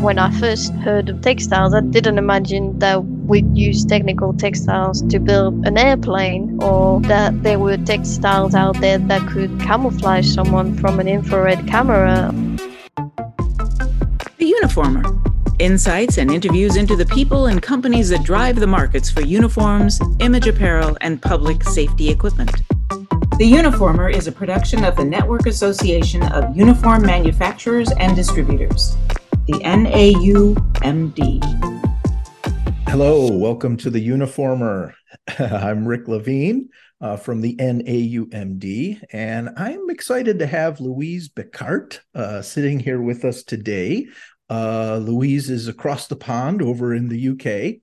when I first heard of textiles, I didn't imagine that we'd use technical textiles to build an airplane or that there were textiles out there that could camouflage someone from an infrared camera. The Uniformer insights and interviews into the people and companies that drive the markets for uniforms, image apparel, and public safety equipment. The Uniformer is a production of the Network Association of Uniform Manufacturers and Distributors, the NAUMD. Hello, welcome to the Uniformer. I'm Rick Levine uh, from the NAUMD, and I'm excited to have Louise Becart uh, sitting here with us today. Uh, Louise is across the pond over in the UK,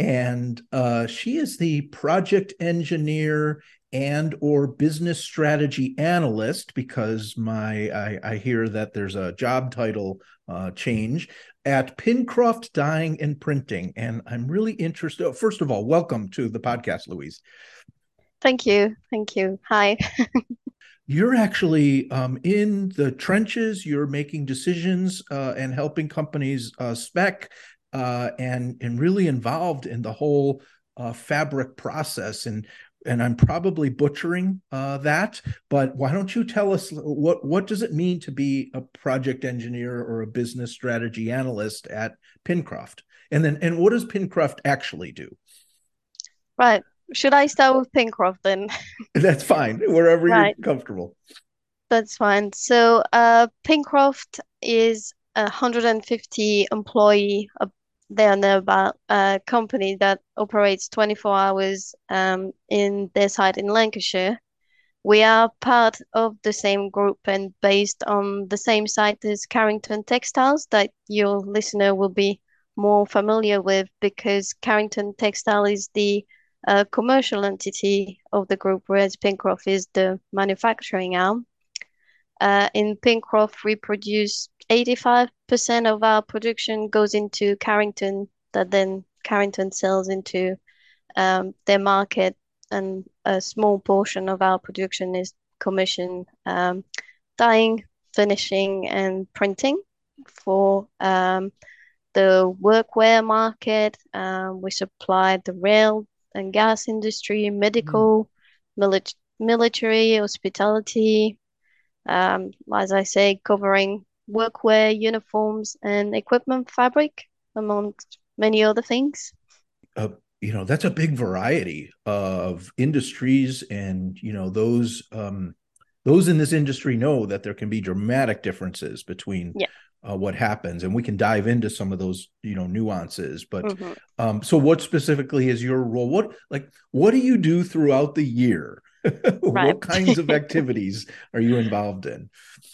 and uh, she is the project engineer and or business strategy analyst because my I, I hear that there's a job title uh, change at Pincroft Dyeing and Printing, and I'm really interested. Oh, first of all, welcome to the podcast, Louise. Thank you, thank you. Hi. you're actually um, in the trenches. You're making decisions uh, and helping companies uh, spec uh, and and really involved in the whole uh, fabric process. And and I'm probably butchering uh, that, but why don't you tell us what what does it mean to be a project engineer or a business strategy analyst at Pincroft, and then and what does Pincroft actually do? Right. Should I start with Pincroft then? That's fine. Wherever right. you're comfortable. That's fine. So, uh, Pincroft is a 150 employee, they are about a company that operates 24 hours um, in their site in Lancashire. We are part of the same group and based on the same site as Carrington Textiles that your listener will be more familiar with because Carrington Textile is the uh, commercial entity of the group, whereas Pincroft is the manufacturing arm. Uh, in Pincroft, we produce 85% of our production goes into Carrington, that then Carrington sells into um, their market, and a small portion of our production is commission um, dyeing, finishing, and printing for um, the workwear market. Um, we supply the rail and gas industry, medical, mm. mili- military, hospitality. Um, as I say, covering workwear, uniforms, and equipment fabric, amongst many other things. Uh, you know, that's a big variety of industries, and you know those um, those in this industry know that there can be dramatic differences between yeah. uh, what happens, and we can dive into some of those you know nuances. But mm-hmm. um, so, what specifically is your role? What like what do you do throughout the year? what kinds of activities are you involved in?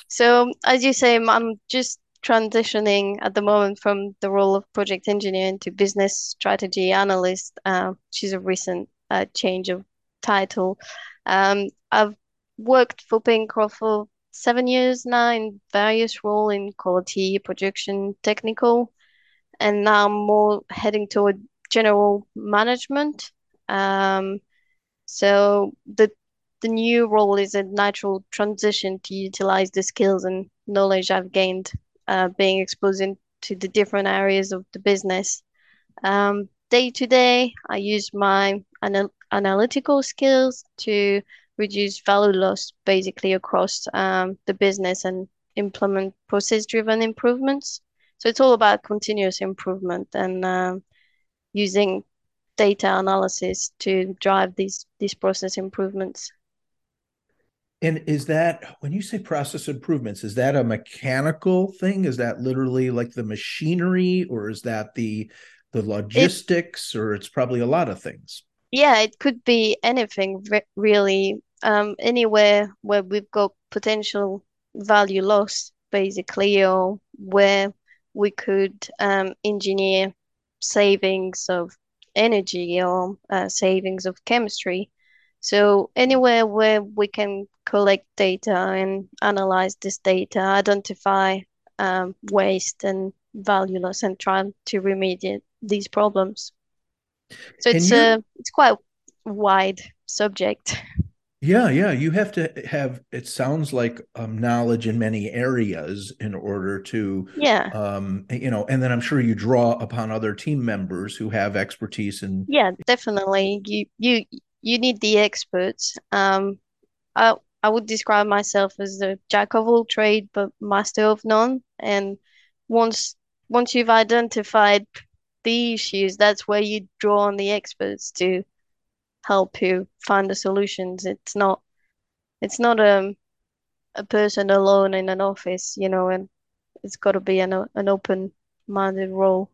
So, as you say, I'm just transitioning at the moment from the role of project engineer into business strategy analyst, uh, which is a recent uh, change of title. Um, I've worked for Pincroft for seven years now in various roles in quality, production, technical, and now I'm more heading toward general management. Um, so the the new role is a natural transition to utilize the skills and knowledge I've gained uh, being exposed to the different areas of the business. Um, day to day, I use my anal- analytical skills to reduce value loss basically across um, the business and implement process driven improvements. So it's all about continuous improvement and um, using data analysis to drive these these process improvements. And is that when you say process improvements, is that a mechanical thing? Is that literally like the machinery or is that the the logistics it, or it's probably a lot of things? Yeah, it could be anything re- really. Um, anywhere where we've got potential value loss basically or where we could um, engineer savings of energy or uh, savings of chemistry so anywhere where we can collect data and analyze this data, identify um, waste and value loss, and try to remediate these problems. So it's a it's quite wide subject. Yeah, yeah. You have to have, it sounds like um, knowledge in many areas in order to, Yeah, um, you know, and then I'm sure you draw upon other team members who have expertise in. yeah, definitely. You you you need the experts. Um, I I would describe myself as the jack of all trade, but master of none. And once once you've identified the issues, that's where you draw on the experts to help you find the solutions. It's not it's not um a person alone in an office, you know, and it's got to be an an open-minded role.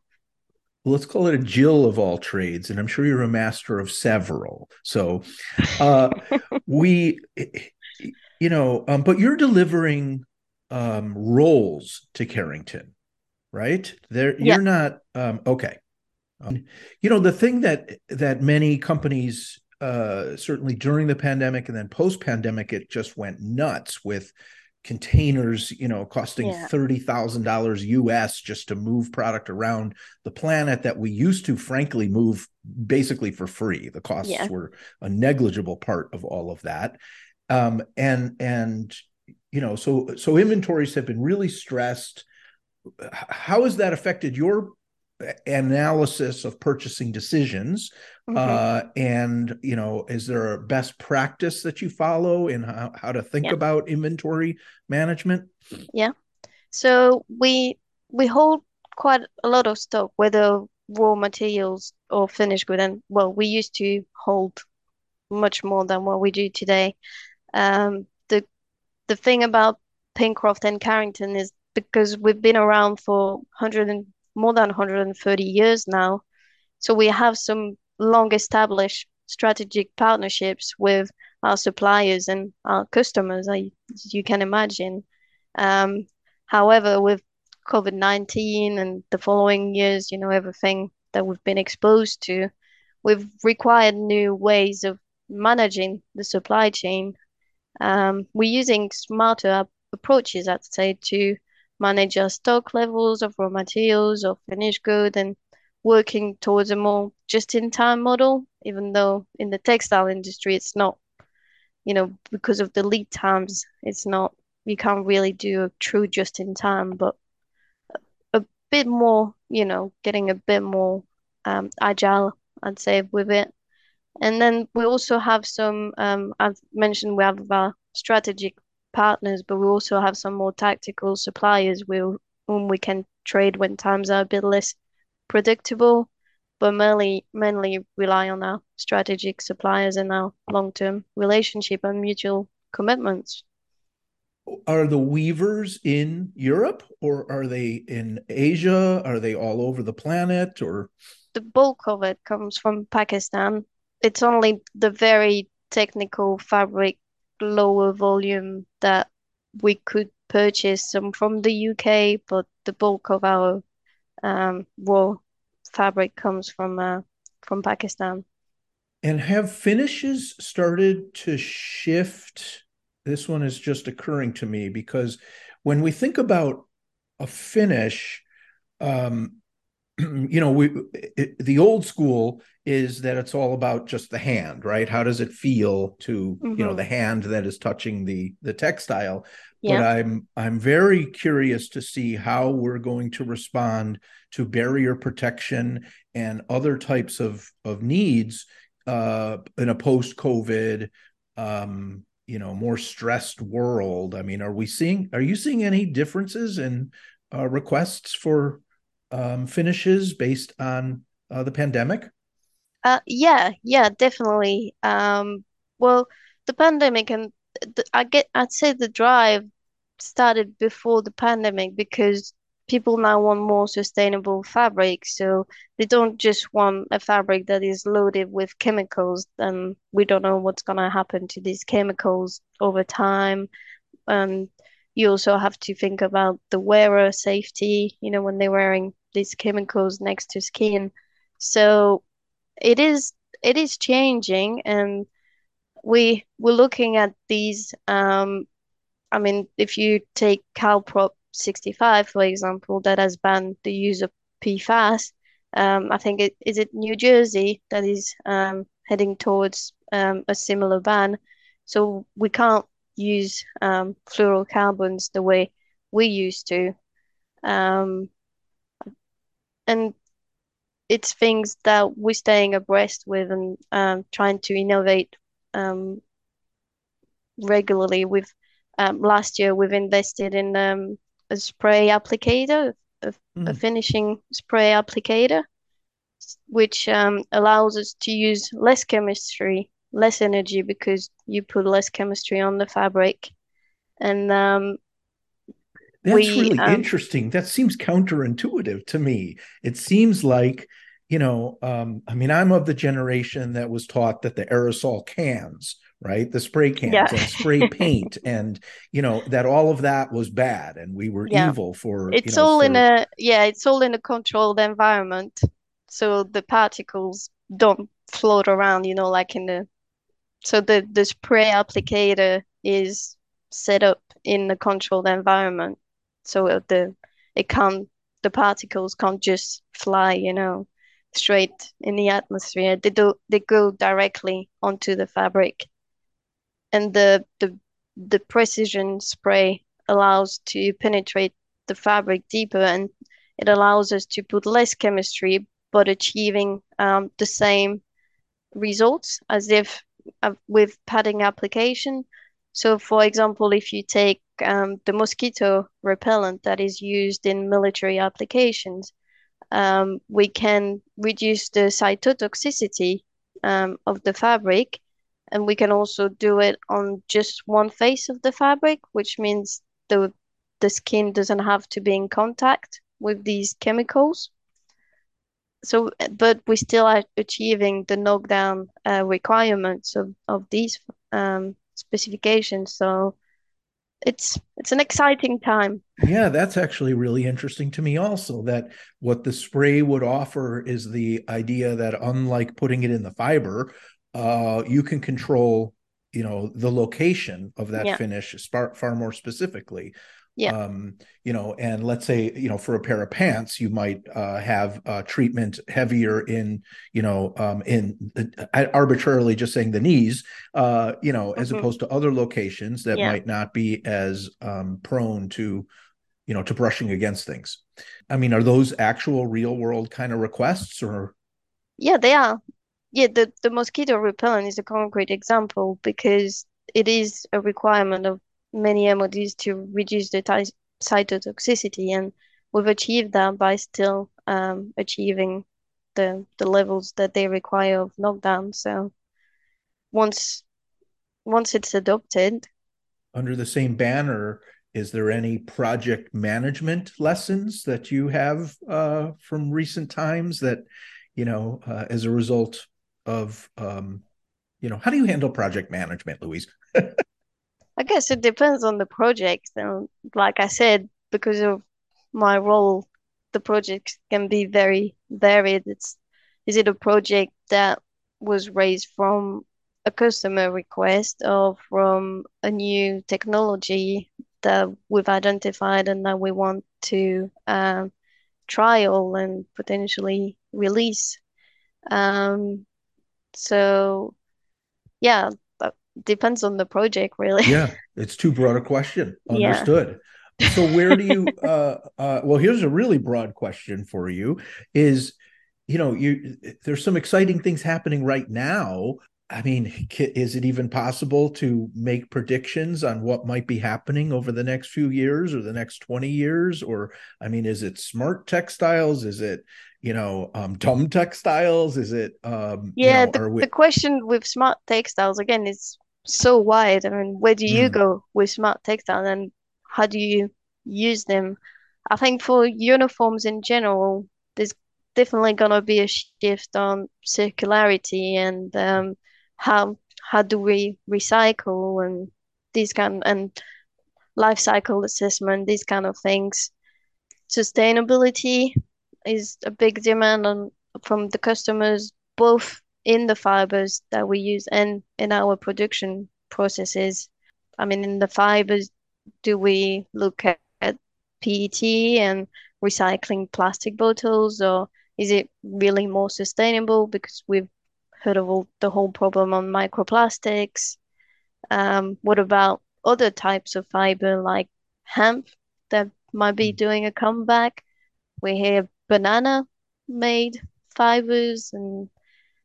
Let's call it a Jill of all trades, and I'm sure you're a master of several. So, uh, we, you know, um, but you're delivering um, roles to Carrington, right? There, Yeah, you're not um, okay. Um, you know, the thing that that many companies, uh, certainly during the pandemic and then post pandemic, it just went nuts with containers, you know, costing yeah, $30,000 US just to move product around the planet that we used to, frankly, move basically for free. The costs yeah, were a negligible part of all of that. Um, and, and, you know, so, so inventories have been really stressed. How has that affected your analysis of purchasing decisions hmm uh, and you know is there a best practice that you follow in how, how to think yeah, about inventory management yeah. So we we hold quite a lot of stock, whether raw materials or finished good. And well, we used to hold much more than what we do today. Um, the the thing about Pincroft and Carrington is because we've been around for 100 and more than 130 years now, so we have some long established strategic partnerships with our suppliers and our customers, I, you can imagine. Um, however, with COVID-19 and the following years, you know, everything that we've been exposed to, we've required new ways of managing the supply chain um, we're using smarter approaches, I'd say, to manage our stock levels of raw materials or finished good and working towards a more just-in-time model, even though in the textile industry it's not, you know, because of the lead times, it's not, you can't really do a true just-in-time, but a bit more, you know, getting a bit more um, agile, I'd say, with it. And then we also have some, um, I've mentioned we have our strategic partners, but we also have some more tactical suppliers with whom we can trade when times are a bit less predictable, but mainly mainly rely on our strategic suppliers and our long-term relationship and mutual commitments. are the weavers in europe or are they in asia are they all over the planet or The bulk of it comes from Pakistan. It's only the very technical fabric, lower volume that we could purchase some from the UK, but the bulk of our um, raw fabric comes from uh, from Pakistan. and have finishes started to shift this one is just occurring to me because when we think about a finish um, you know, we it, the old school is that it's all about just the hand, right? How does it feel to, you know, the hand that is touching the the textile? But I'm I'm very curious to see how we're going to respond to barrier protection and other types of of needs uh, in a post-COVID, um, you know, more stressed world. I mean, are we seeing? Are you seeing any differences in uh, requests for um, finishes based on uh, the pandemic. Uh, yeah, yeah, definitely. Um, well, the pandemic and the, I get, I'd say the drive started before the pandemic because people now want more sustainable fabric. So they don't just want a fabric that is loaded with chemicals, and we don't know what's gonna happen to these chemicals over time. And you also have to think about the wearer safety, you know, when they're wearing these chemicals next to skin. So it is it is changing and we we're looking at these um I mean if you take CalProp 65 for example that has banned the use of PFAS um I think it is it New Jersey that is um heading towards um a similar ban So we can't use um, fluorocarbons the way we used to. Um, and it's things that we're staying abreast with and um, trying to innovate um, regularly. With um, last year, we've invested in um, a spray applicator, a, mm. a finishing spray applicator, which um, allows us to use less chemistry, less energy because you put less chemistry on the fabric, and um, that's we, really um, interesting. That seems counterintuitive to me. It seems like, you know, um, I mean, I'm of the generation that was taught that the aerosol cans, right, the spray cans yeah. and spray paint, and you know that all of that was bad, and we were yeah. evil for. It's you know, all for... in a yeah, it's all in a controlled environment, so the particles don't float around. You know, like in the so the the spray applicator is set up in a controlled environment. So the it can't the particles can't just fly you know straight in the atmosphere. They do they go directly onto the fabric. And the the the precision spray allows to penetrate the fabric deeper and it allows us to put less chemistry but achieving um, the same results as if uh, with padding application so for example if you take um, the mosquito repellent that is used in military applications, um, we can reduce the cytotoxicity um, of the fabric, and we can also do it on just one face of the fabric, which means the the skin doesn't have to be in contact with these chemicals. So, but we still are achieving the knockdown uh, requirements of of these um, specifications. So it's it's an exciting time. Yeah, that's actually really interesting to me also that what the spray would offer is the idea that unlike putting it in the fiber, uh, you can control, you know, the location of that yeah. finish far, far more specifically. Yeah. Um, you know, and let's say, you know, for a pair of pants, you might uh, have uh, treatment heavier in, you know, um, in uh, arbitrarily just saying the knees, uh, you know, as mm-hmm. opposed to other locations that yeah. might not be as um, prone to, you know, to brushing against things. I mean, are those actual real world kind of requests or? Yeah, they are. Yeah, the, the mosquito repellent is a concrete example because it is a requirement of many MODs to reduce the ty- cytotoxicity, and we've achieved that by still um, achieving the the levels that they require of knockdown. So once once it's adopted, under the same banner, is there any project management lessons that you have uh, from recent times that you know uh, as a result of um, you know how do you handle project management, Louise? I guess it depends on the project. And like I said, because of my role, the project can be very varied. It's is it a project that was raised from a customer request or from a new technology that we've identified and that we want to um, trial and potentially release. Um, so, yeah, depends on the project really. Yeah it's too broad a question. Understood. Yeah. so where do you uh, uh, well here's a really broad question for you is you know you there's some exciting things happening right now. I mean is it even possible to make predictions on what might be happening over the next few years or the next 20 years? Or i mean is it smart textiles? Is it you know um dumb textiles? Is it um yeah you know, the, we... the question with smart textiles again is so wide. I mean, where do you mm. go with smart textile and how do you use them? I think for uniforms in general, there's definitely gonna be a shift on circularity and um, how how do we recycle and these kind and life cycle assessment, these kind of things. Sustainability is a big demand on from the customers, both in the fibers that we use and in our production processes. I mean, in the fibers, do we look at, at PET and recycling plastic bottles, or is it really more sustainable because we've heard of all, the whole problem on microplastics? Um, what about other types of fiber like hemp that might be Mm. doing a comeback? We hear banana made fibers and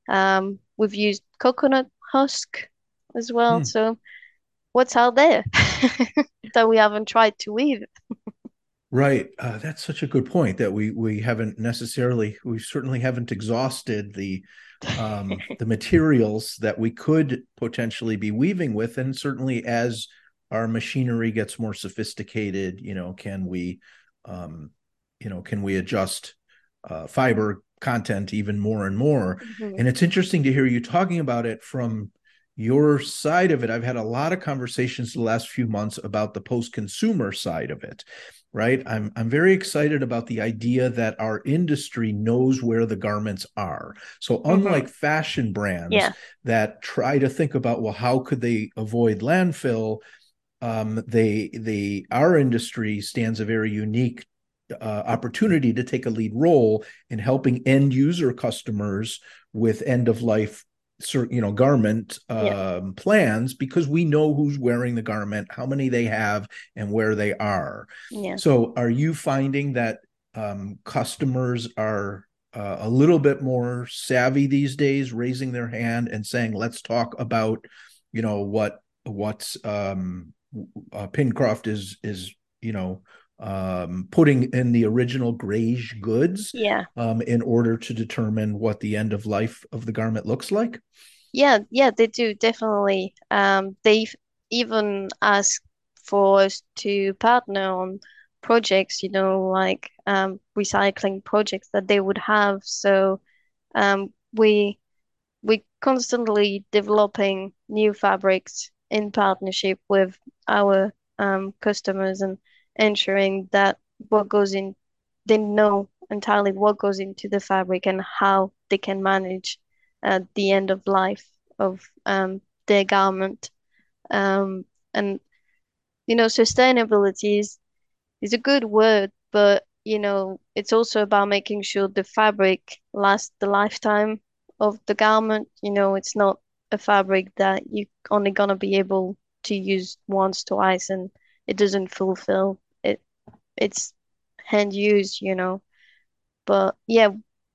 um, we've used coconut husk as well. Hmm. So what's out there that we haven't tried to weave? Right. Uh, that's such a good point that we we haven't necessarily we certainly haven't exhausted the um, the materials that we could potentially be weaving with, and certainly as our machinery gets more sophisticated, you know, can we, um, you know, can we adjust uh, fiber content even more and more? Mhm. And it's interesting to hear you talking about it from your side of it. I've had a lot of conversations the last few months about the post-consumer side of it right i'm i'm very excited about the idea that our industry knows where the garments are so unlike fashion brands Yeah. that try to think about well how could they avoid landfill um, they they our industry stands a very unique uh, opportunity to take a lead role in helping end user customers with end of life you know garment Yeah. um, plans because we know who's wearing the garment how many they have and where they are Yeah. so are you finding that um, customers are uh, a little bit more savvy these days raising their hand and saying let's talk about you know what what's um uh, Pincroft is is you know um, putting in the original grayish goods Yeah. um, in order to determine what the end of life of the garment looks like. Yeah, yeah, they do definitely. Um, they've even asked for us to partner on projects, you know, like um, recycling projects that they would have. So um, we we constantly developing new fabrics in partnership with our um, customers and ensuring that what goes in, they know entirely what goes into the fabric and how they can manage uh, the end of life of um, their garment. Um, and you know, sustainability is is a good word, but you know, it's also about making sure the fabric lasts the lifetime of the garment. You know, it's not a fabric that you're only gonna be able to use once, twice, and it doesn't fulfill it. It's hand used, you know. But yeah,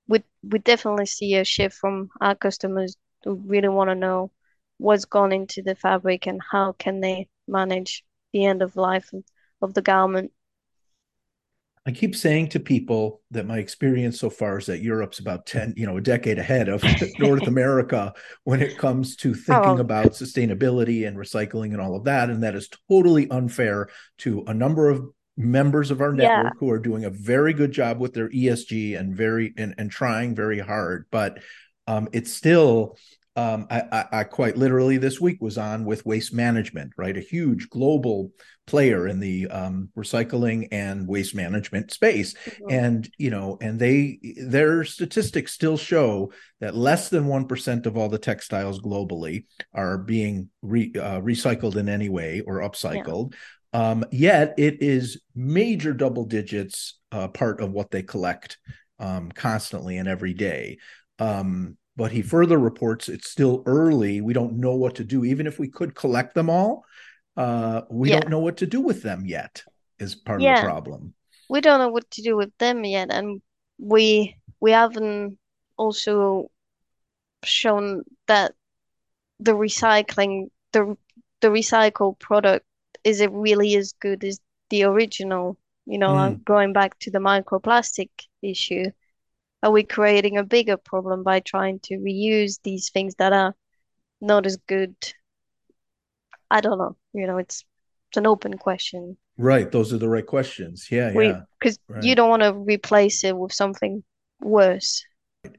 we we definitely see a shift from our customers who really want to know what's gone into the fabric and how can they manage the end of life of, the garment. I keep saying to people that my experience so far is that Europe's about 10, you know, a decade ahead of North America when it comes to thinking Oh, about sustainability and recycling and all of that. And that is totally unfair to a number of members of our yeah, network who are doing a very good job with their ESG and very and, and trying very hard. But um, it's still um, I, I, I quite literally this week was on with Waste Management, right? A huge global player in the um, recycling and waste management space. Mhm, and you know and they their statistics still show that less than 1% of all the textiles globally are being re, uh, recycled in any way or yeah, upcycled. Um, yet it is major double digits uh, part of what they collect um, constantly and every day. Um, but he further reports it's still early. We don't know what to do. Even if we could collect them all uh, we yeah, don't know what to do with them yet is part of the problem. We don't know what to do with them yet, and we we haven't also shown that the recycling the the recycled product is it really as good as the original? You know, Mm, going back to the microplastic issue, are we creating a bigger problem by trying to reuse these things that are not as good? I don't know. You know, it's it's an open question. right those are the right questions yeah We yeah because you don't want to replace it with something worse.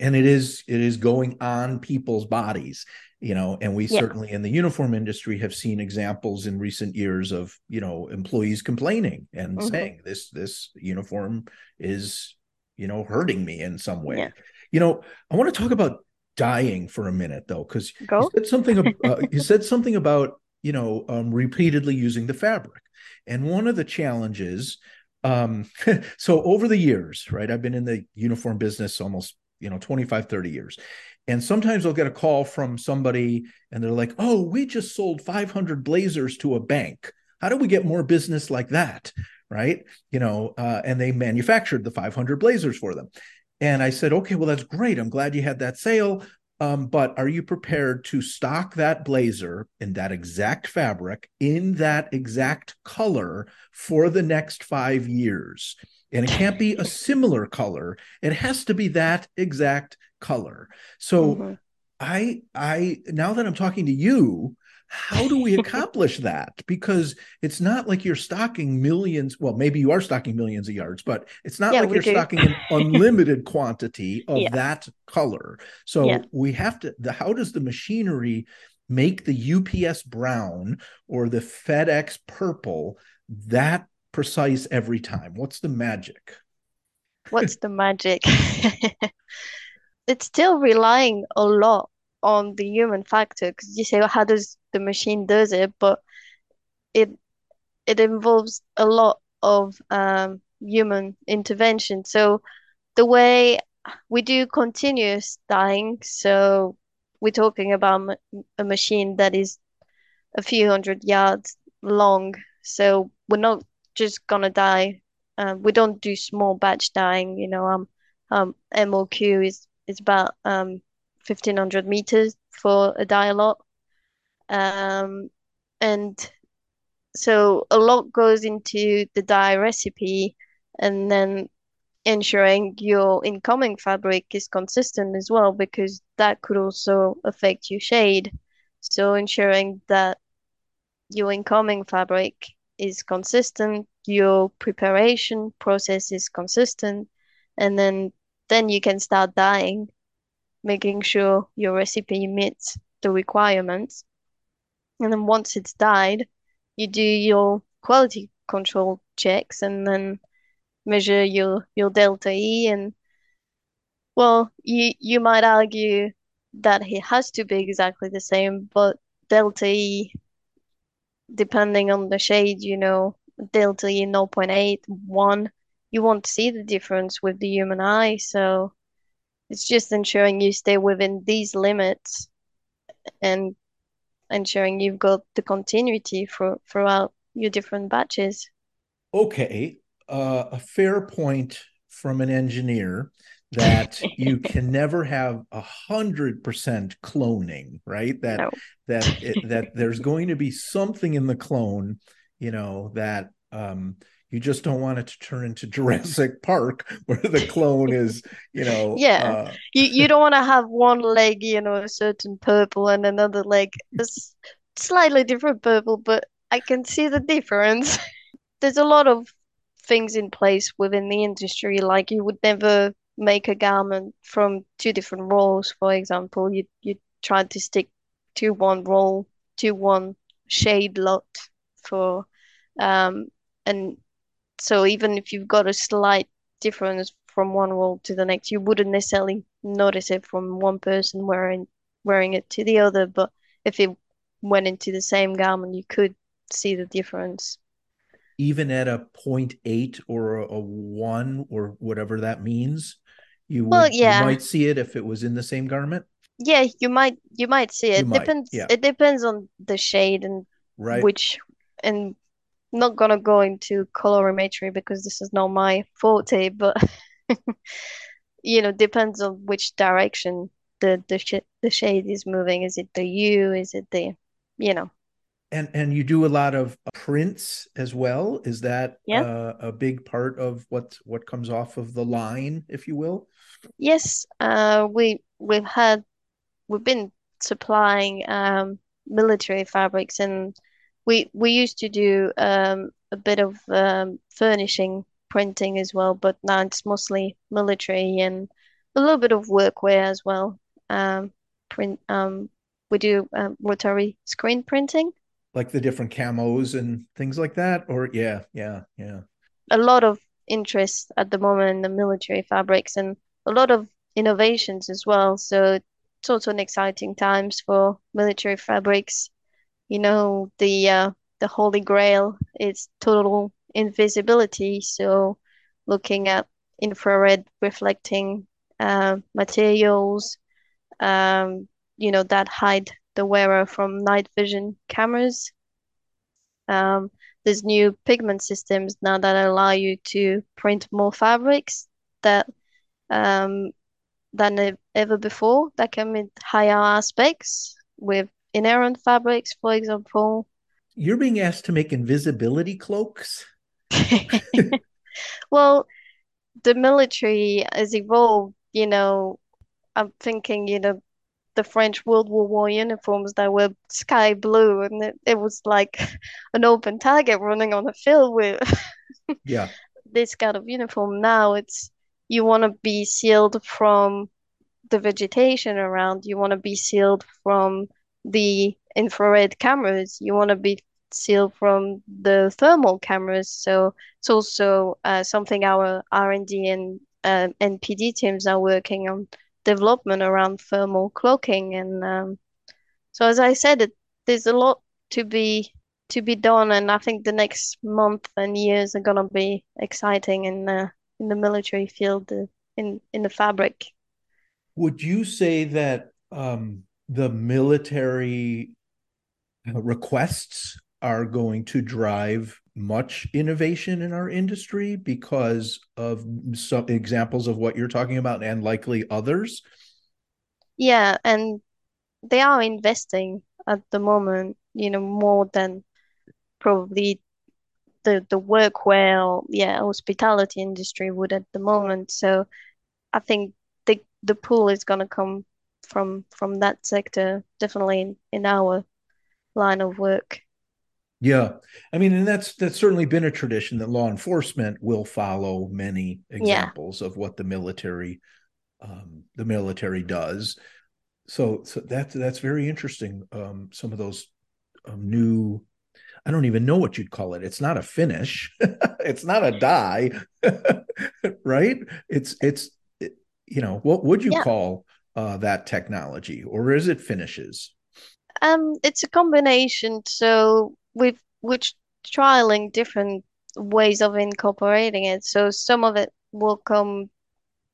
and it is it is going on people's bodies you know and we Yeah. certainly in the uniform industry have seen examples in recent years of you know employees complaining and hmm saying this this uniform is you know hurting me in some Yeah. way you know i want to talk about dying for a minute though because you said something uh, you said something about you know um, repeatedly using the fabric. And one of the challenges um so over the years right i've been in the uniform business almost you know 25 30 years. And sometimes i'll get a call from somebody and they're like oh we just sold 500 blazers to a bank. How do we get more business like that right? You know uh, and they manufactured the 500 blazers for them. And i said okay well that's great. I'm glad you had that sale. Um, but are you prepared to stock that blazer in that exact fabric in that exact color for the next five years? And it can't be a similar color. It has to be that exact color. So mm-hmm. i i now that i'm talking to you how do we accomplish that because it's not like you're stocking millions well maybe you are stocking millions of yards but it's not yeah, like you're do. stocking an unlimited quantity of yeah. that color so yeah. we have to the how does the machinery make the UPS brown or the FedEx purple that precise every time? What's the magic? What's the magic? it's still relying a lot on the human factor because you say, well, how does the machine does it? But it it involves a lot of um, human intervention. So the way we do continuous dyeing, so we're talking about a machine that is a few hundred yards long. So we're not just gonna dye. Um, we don't do small batch dyeing. You know, um, um, MOQ is is about um, fifteen hundred meters for a dye lot. Um, and so a lot goes into the dye recipe, and then ensuring your incoming fabric is consistent as well, because that could also affect your shade. So ensuring that your incoming fabric is consistent, your preparation process is consistent, and then then you can start dyeing, making sure your recipe meets the requirements. And then once it's dyed, you do your quality control checks and then measure your your delta E and well you you might argue that it has to be exactly the same, but delta E depending on the shade, you know, delta E 0.8, 1, you won't see the difference with the human eye. So it's just ensuring you stay within these limits and ensuring you've got the continuity for, throughout your different batches. Okay, uh, a fair point from an engineer that you can never have a hundred percent cloning, right? That no. that it, that there's going to be something in the clone, you know, that um, you just don't want it to turn into Jurassic Park where the clone is, you know. Yeah, uh... you you don't want to have one leg, you know, a certain purple, and another leg a slightly different purple, but I can see the difference. There's a lot of things in place within the industry, like you would never make a garment from two different rolls, for example, you you try to stick to one roll, to one shade lot for um and so even if you've got a slight difference from one roll to the next, you wouldn't necessarily notice it from one person wearing wearing it to the other, but if it went into the same garment, you could see the difference. Even at a 0.8 or a 1 or whatever that means, you well, would, yeah. you might see it if it was in the same garment. Yeah, you might you might see it. Might, depends yeah. it depends on the shade and right. which and not gonna go into colorimetry because this is not my forte, but you know, depends on which direction the the sh- the shade is moving. Is it the hue? Is it the you know? And and you do a lot of prints as well. Is that yeah. uh, a big part of what what comes off of the line, if you will? Yes, uh, we we've had we've been supplying um, military fabrics, and we we used to do um, a bit of um, furnishing printing as well, but now it's mostly military and a little bit of workwear as well. Um, print um, we do um, rotary screen printing, like the different camos and things like that. Or yeah, yeah, yeah. A lot of interest at the moment in the military fabrics and a lot of innovations as well. So it's also an exciting times for military fabrics. You know, the uh, the holy grail is total invisibility. So looking at infrared reflecting uh, materials, um, you know, that hide the wearer from night vision cameras. Um, there's new pigment systems now that allow you to print more fabrics that um, than ever before that come with higher aspects with inherent fabrics, for example. You're being asked to make invisibility cloaks? well, the military has evolved, you know. I'm thinking, you know, the French World War One uniforms that were sky blue, and it, it was like an open target running on a field with yeah this kind of uniform. Now it's you want to be sealed from the vegetation around. You want to be sealed from the infrared cameras. You want to be sealed from the thermal cameras. So it's also uh, something our R&D and uh, NPD teams are working on development around thermal cloaking. And um, so, as I said, it, there's a lot to be to be done, and I think the next month and years are gonna be exciting in the in the military field, uh, in in the fabric. Would you say that um, the military uh, requests are going to drive much innovation in our industry because of some examples of what you're talking about and likely others? Yeah, and they are investing at the moment, you know, more than probably the the workwear, yeah, hospitality industry would at the moment. So I think the the pool is gonna come from from that sector, definitely in, in our line of work. Yeah. I mean, and that's that's certainly been a tradition that law enforcement will follow many examples yeah. of what the military um, the military does. So so that's that's very interesting. Um, some of those um, new I don't even know what you'd call it. It's not a finish. it's not a dye, right? It's it's it, you know, what would you yeah. call uh, that technology or is it finishes? Um, it's a combination. So we've we're trialing different ways of incorporating it. So some of it will come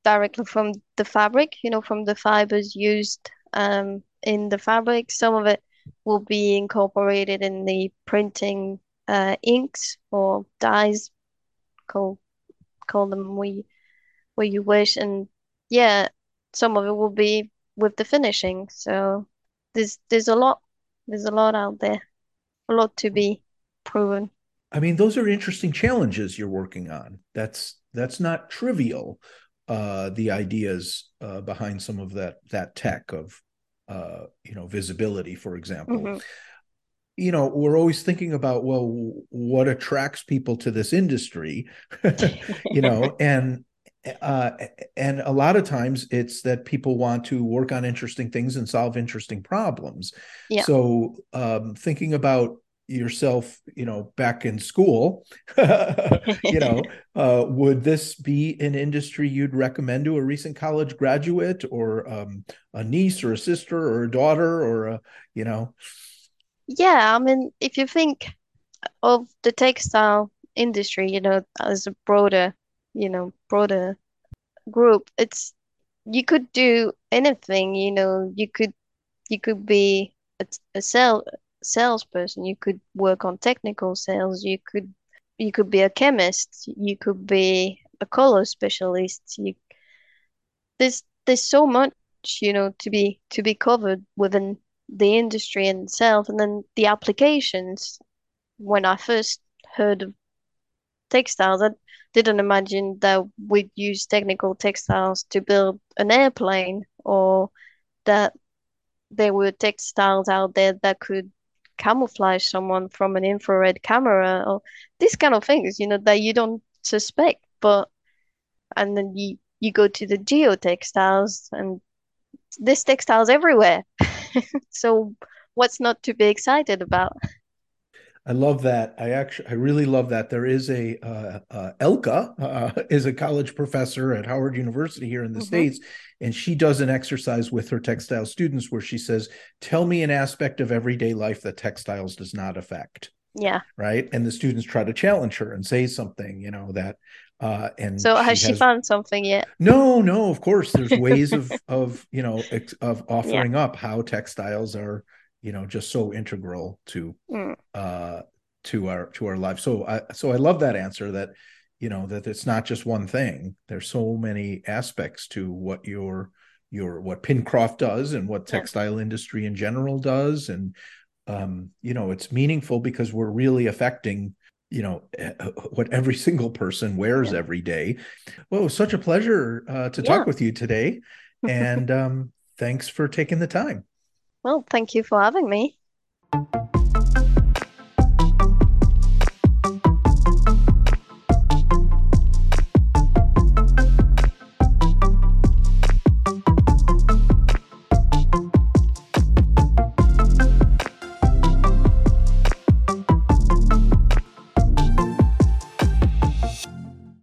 directly from the fabric, you know, from the fibers used um, in the fabric. Some of it will be incorporated in the printing uh, inks or dyes, call call them we where you wish, and yeah, some of it will be with the finishing. So there's there's a lot there's a lot out there, a lot to be proven. I mean, those are interesting challenges you're working on. That's that's not trivial. Uh, the ideas uh, behind some of that that tech of uh, you know visibility, for example. Mm-hmm. You know, we're always thinking about well, what attracts people to this industry, you know, and uh, and a lot of times it's that people want to work on interesting things and solve interesting problems. Yeah. So um, thinking about yourself you know back in school you know uh, would this be an industry you'd recommend to a recent college graduate or um, a niece or a sister or a daughter or a you know yeah i mean if you think of the textile industry you know as a broader you know broader group it's you could do anything you know you could you could be a, a sell salesperson. You could work on technical sales. You could you could be a chemist. You could be a color specialist. You there's there's so much you know to be to be covered within the industry itself, and then the applications. When I first heard of textiles, didn't imagine that we'd use technical textiles to build an airplane or that there were textiles out there that could camouflage someone from an infrared camera or these kind of things, you know, that you don't suspect. But and then you you go to the geotextiles and this textiles everywhere. so what's not to be excited about? I love that. I actually, I really love that. There is a uh, uh, Elka uh, is a college professor at Howard University here in the mm-hmm. states, and she does an exercise with her textile students where she says, "Tell me an aspect of everyday life that textiles does not affect." Yeah. Right. And the students try to challenge her and say something, you know, that Uh, and so has she, has, found something yet? No, no. Of course, there's ways of of you know ex, of offering yeah. up how textiles are you know just so integral to mm. uh to our to our life. So I so I love that answer that you know that it's not just one thing. There's so many aspects to what your your what Pincroft does and what textile industry in general does and um you know it's meaningful because we're really affecting you know eh, what every single person wears yeah. every day. Well, it was such a pleasure uh, to yeah. talk with you today, and um, thanks for taking the time. Well, thank you for having me.